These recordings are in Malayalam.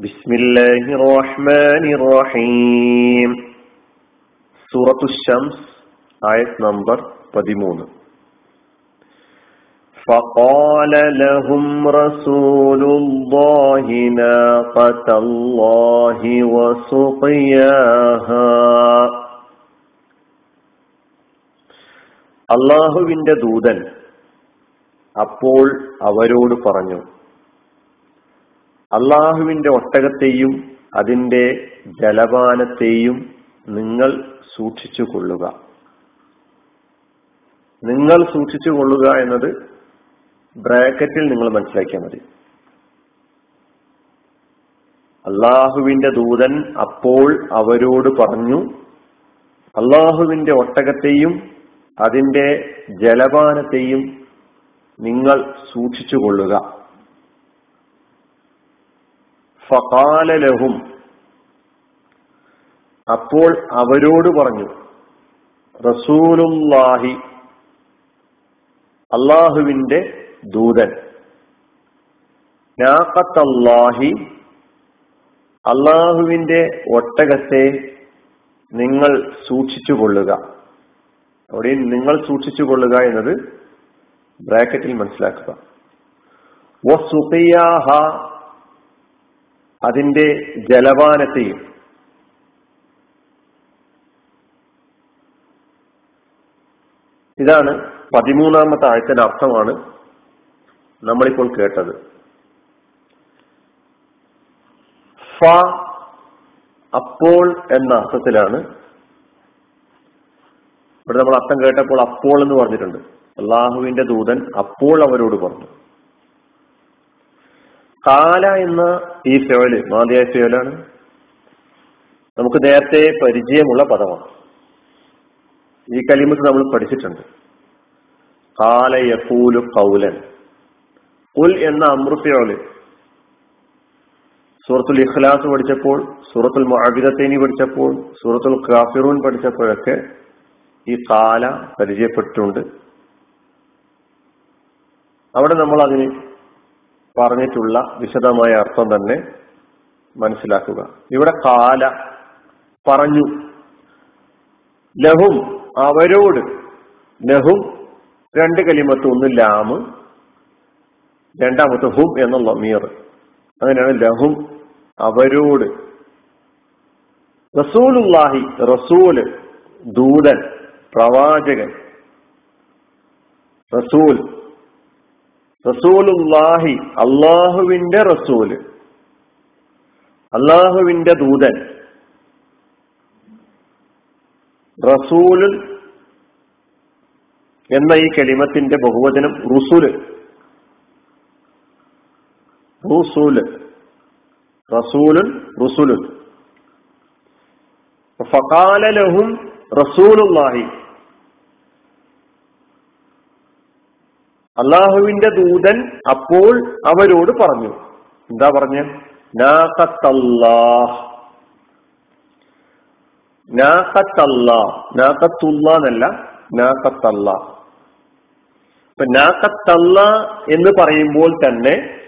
بسم الله الرحمن الرحيم سورة الشمس آية نمبر 13 فقال لهم رسول الله ناقة الله وسقياها അള്ളാഹുവിന്റെ ദൂതൻ അപ്പോൾ അവരോട് പറഞ്ഞു അള്ളാഹുവിന്റെ ഒട്ടകത്തെയും അതിന്റെ ജലപാനത്തെയും നിങ്ങൾ സൂക്ഷിച്ചു കൊള്ളുക നിങ്ങൾ സൂക്ഷിച്ചു കൊള്ളുക എന്നത് ബ്രാക്കറ്റിൽ നിങ്ങൾ മനസ്സിലാക്കിയാൽ മതി. അള്ളാഹുവിന്റെ ദൂതൻ അപ്പോൾ അവരോട് പറഞ്ഞു അള്ളാഹുവിന്റെ ഒട്ടകത്തെയും അതിന്റെ ജലപാനത്തെയും നിങ്ങൾ സൂക്ഷിച്ചു കൊള്ളുക ഫകാല ലഹും. അപ്പോൾ അവരോട് പറഞ്ഞു റസൂലുല്ലാഹി അള്ളാഹുവിന്റെ ദൂതൻ. നാക്കത്തല്ലാഹി അള്ളാഹുവിന്റെ ഒട്ടകത്തെ നിങ്ങൾ സൂക്ഷിച്ചു കൊള്ളുക അവിടെ നിങ്ങൾ സൂക്ഷിച്ചു കൊള്ളുക എന്നത് ബ്രാക്കറ്റിൽ മനസ്സിലാക്കുക. അതിന്റെ ജലപാനത്തെയും ഇതാണ് പതിമൂന്നാമത്തെ ആയത്തിന്റെ അർത്ഥമാണ് നമ്മളിപ്പോൾ കേട്ടത്. ഫ അപ്പോൾ എന്ന അർത്ഥത്തിലാണ് ഇവിടെ നമ്മൾ അർത്ഥം കേട്ടപ്പോൾ അപ്പോൾ എന്ന് പറഞ്ഞിട്ടുണ്ട്. അള്ളാഹുവിന്റെ ദൂതൻ അപ്പോൾ അവരോട് പറഞ്ഞു. കാല എന്ന ഈ ഫേവൽ മാതിയായ ഫേവലാണ് നമുക്ക് നേരത്തെ പരിചയമുള്ള പദമാണ്. ഈ കലിമത്ത് നമ്മൾ പഠിച്ചിട്ടുണ്ട്. കാല യക്കൂലു കൗലൻ ഉൽ എന്ന അമൃത്യോൽ സൂറത്തുൽ ഇഖ്ലാസ് പഠിച്ചപ്പോൾ സൂറത്തുൽ മുഅബിദത്തൈനി പഠിച്ചപ്പോൾ സൂറത്തുൽ കാഫിറൂൻ പഠിച്ചപ്പോഴൊക്കെ ഈ കാല പരിചയപ്പെട്ടിട്ടുണ്ട്. അവിടെ നമ്മൾ അതിന് പറഞ്ഞിട്ടുള്ള വിശദമായ അർത്ഥം തന്നെ മനസ്സിലാക്കുക. ഇവിടെ കാല പറഞ്ഞു. ലഹും അവരോട് ലഹും രണ്ട് കലിമത്ത് ഒന്ന് ലാമ് രണ്ടാമത്തെ ഹും എന്നുള്ള മീർ. അങ്ങനെയാണ് ലഹും അവരോട്. റസൂലുല്ലാഹി റസൂൽ ദൂതൻ പ്രവാചകൻ. റസൂൽ റസൂലുല്ലാഹി അള്ളാഹുവിന്റെ റസൂൽ അള്ളാഹുവിന്റെ ദൂതൻ. റസൂലുൽ എന്ന ഈ കെളിമത്തിന്റെ ബഹുവചനം റുസുൽ. റുസൂൽ. റസൂലുൻ റുസുലുൻ ഫകാലലഹും റസൂലുല്ലാഹി അള്ളാഹുവിന്റെ ദൂതൻ അപ്പോൾ അവരോട് പറഞ്ഞു. എന്താ പറഞ്ഞു? എന്നല്ല എന്ന് പറയുമ്പോൾ തന്നെ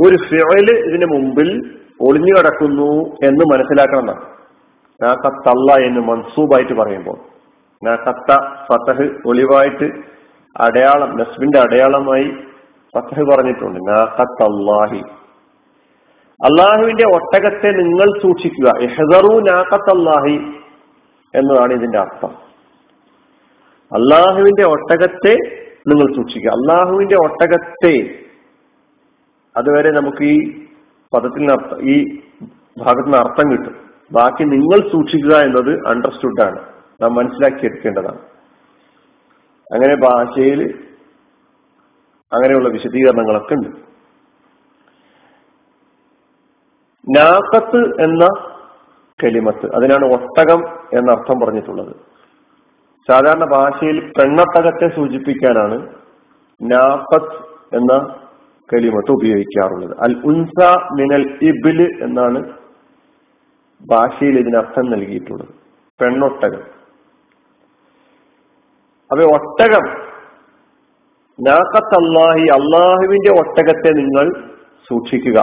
ഒരു ഫിഴൽ ഇതിന് മുമ്പിൽ ഒളിഞ്ഞു കിടക്കുന്നു എന്ന് മനസ്സിലാക്കണം നാക്കത്തല്ല എന്ന് മൻസൂബായിട്ട് പറയുമ്പോൾ. നാക്കത്ത ഫതഹ് ഒളിവായിട്ട് അടയാളം നസ്ബിന്റെ അടയാളമായി ഫത്ത് പറഞ്ഞിട്ടുണ്ട്. നാക്കത്തല്ലാഹി അള്ളാഹുവിന്റെ ഒട്ടകത്തെ നിങ്ങൾ സൂക്ഷിക്കുക. എഹദറു നാക്കത്തല്ലാഹി എന്നതാണ് ഇതിന്റെ അർത്ഥം. അള്ളാഹുവിന്റെ ഒട്ടകത്തെ നിങ്ങൾ സൂക്ഷിക്കുക. അള്ളാഹുവിന്റെ ഒട്ടകത്തെ. അതുവരെ നമുക്ക് ഈ പദത്തിൽ ഈ നിന്ന് അർത്ഥം കിട്ടും. ബാക്കി നിങ്ങൾ സൂക്ഷിക്കുക എന്നത് അണ്ടർസ്റ്റുഡാണ് മനസ്സിലാക്കി മനസ്സിലാക്കിയെടുക്കേണ്ടതാണ്. അങ്ങനെ ഭാഷയിൽ അങ്ങനെയുള്ള വിശദീകരണങ്ങളൊക്കെ ഉണ്ട്. നാക്കത്ത് എന്ന കലിമത്ത് അതിനാണ് ഒട്ടകം എന്ന അർത്ഥം പറഞ്ഞിട്ടുള്ളത്. സാധാരണ ഭാഷയിൽ പെണ്ണത്തകത്തെ സൂചിപ്പിക്കാനാണ് നാഫത്ത് എന്ന കലിമത്ത് ഉപയോഗിക്കാറുള്ളത്. അൽ ഉൻസ മിനൽ ഇബിൽ എന്നാണ് ഭാഷയിൽ ഇതിനർത്ഥം നൽകിയിട്ടുള്ളത്. പെണ്ണൊട്ടകം. അവ ഒട്ടകം. നാക്കത്തല്ലാഹി അള്ളാഹുവിന്റെ ഒട്ടകത്തെ നിങ്ങൾ സൂക്ഷിക്കുക.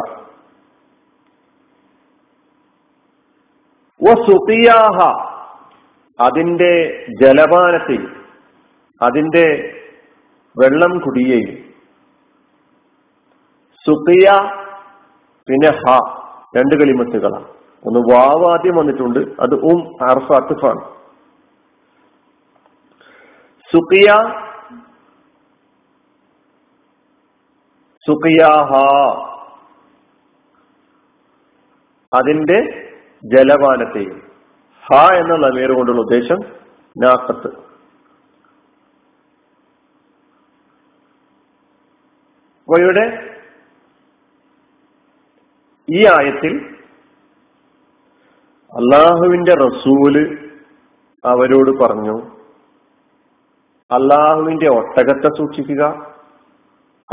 അതിന്റെ ജലപാനത്തിൽ അതിന്റെ വെള്ളം കുടിയേയും. സുഖിയ പിന്നെ ഹ രണ്ട് കളിമത്തുകളാണ്. ഒന്ന് വാവാദ്യം വന്നിട്ടുണ്ട് അത് ഉം അർഫാത്തിഫാണ് സുഖിയ സുഖിയാഹ. അതിന്റെ ജലപാനത്തെയും ഹ എന്ന അമീർ കൊണ്ടുള്ള ഉദ്ദേശം നാക്കത്ത് അപ്പൊ ഈ ആയത്തിൽ അള്ളാഹുവിന്റെ റസൂൽ അവരോട് പറഞ്ഞു അള്ളാഹുവിന്റെ ഒട്ടകത്തെ സൂക്ഷിക്കുക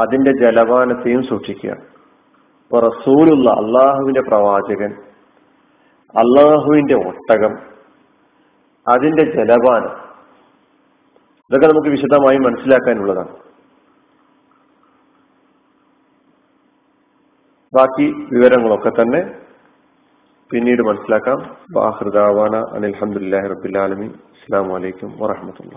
അതിന്റെ ജലപാനത്തെയും സൂക്ഷിക്കുക. ഇപ്പൊ റസൂലുള്ള അള്ളാഹുവിന്റെ പ്രവാചകൻ അള്ളാഹുവിന്റെ ഒട്ടകം അതിന്റെ ജലപാനം ഇതൊക്കെ നമുക്ക് വിശദമായി മനസ്സിലാക്കാനുള്ളതാണ്. ബാക്കി വിവരങ്ങളൊക്കെ തന്നെ പിന്നീട് മനസ്സിലാക്കാം. ബാഹൃദാവാന അനിൽഹമുല്ലാഹി റബുലാലമി അസ്സാം വലൈക്കും വാഹമത്തുള്ള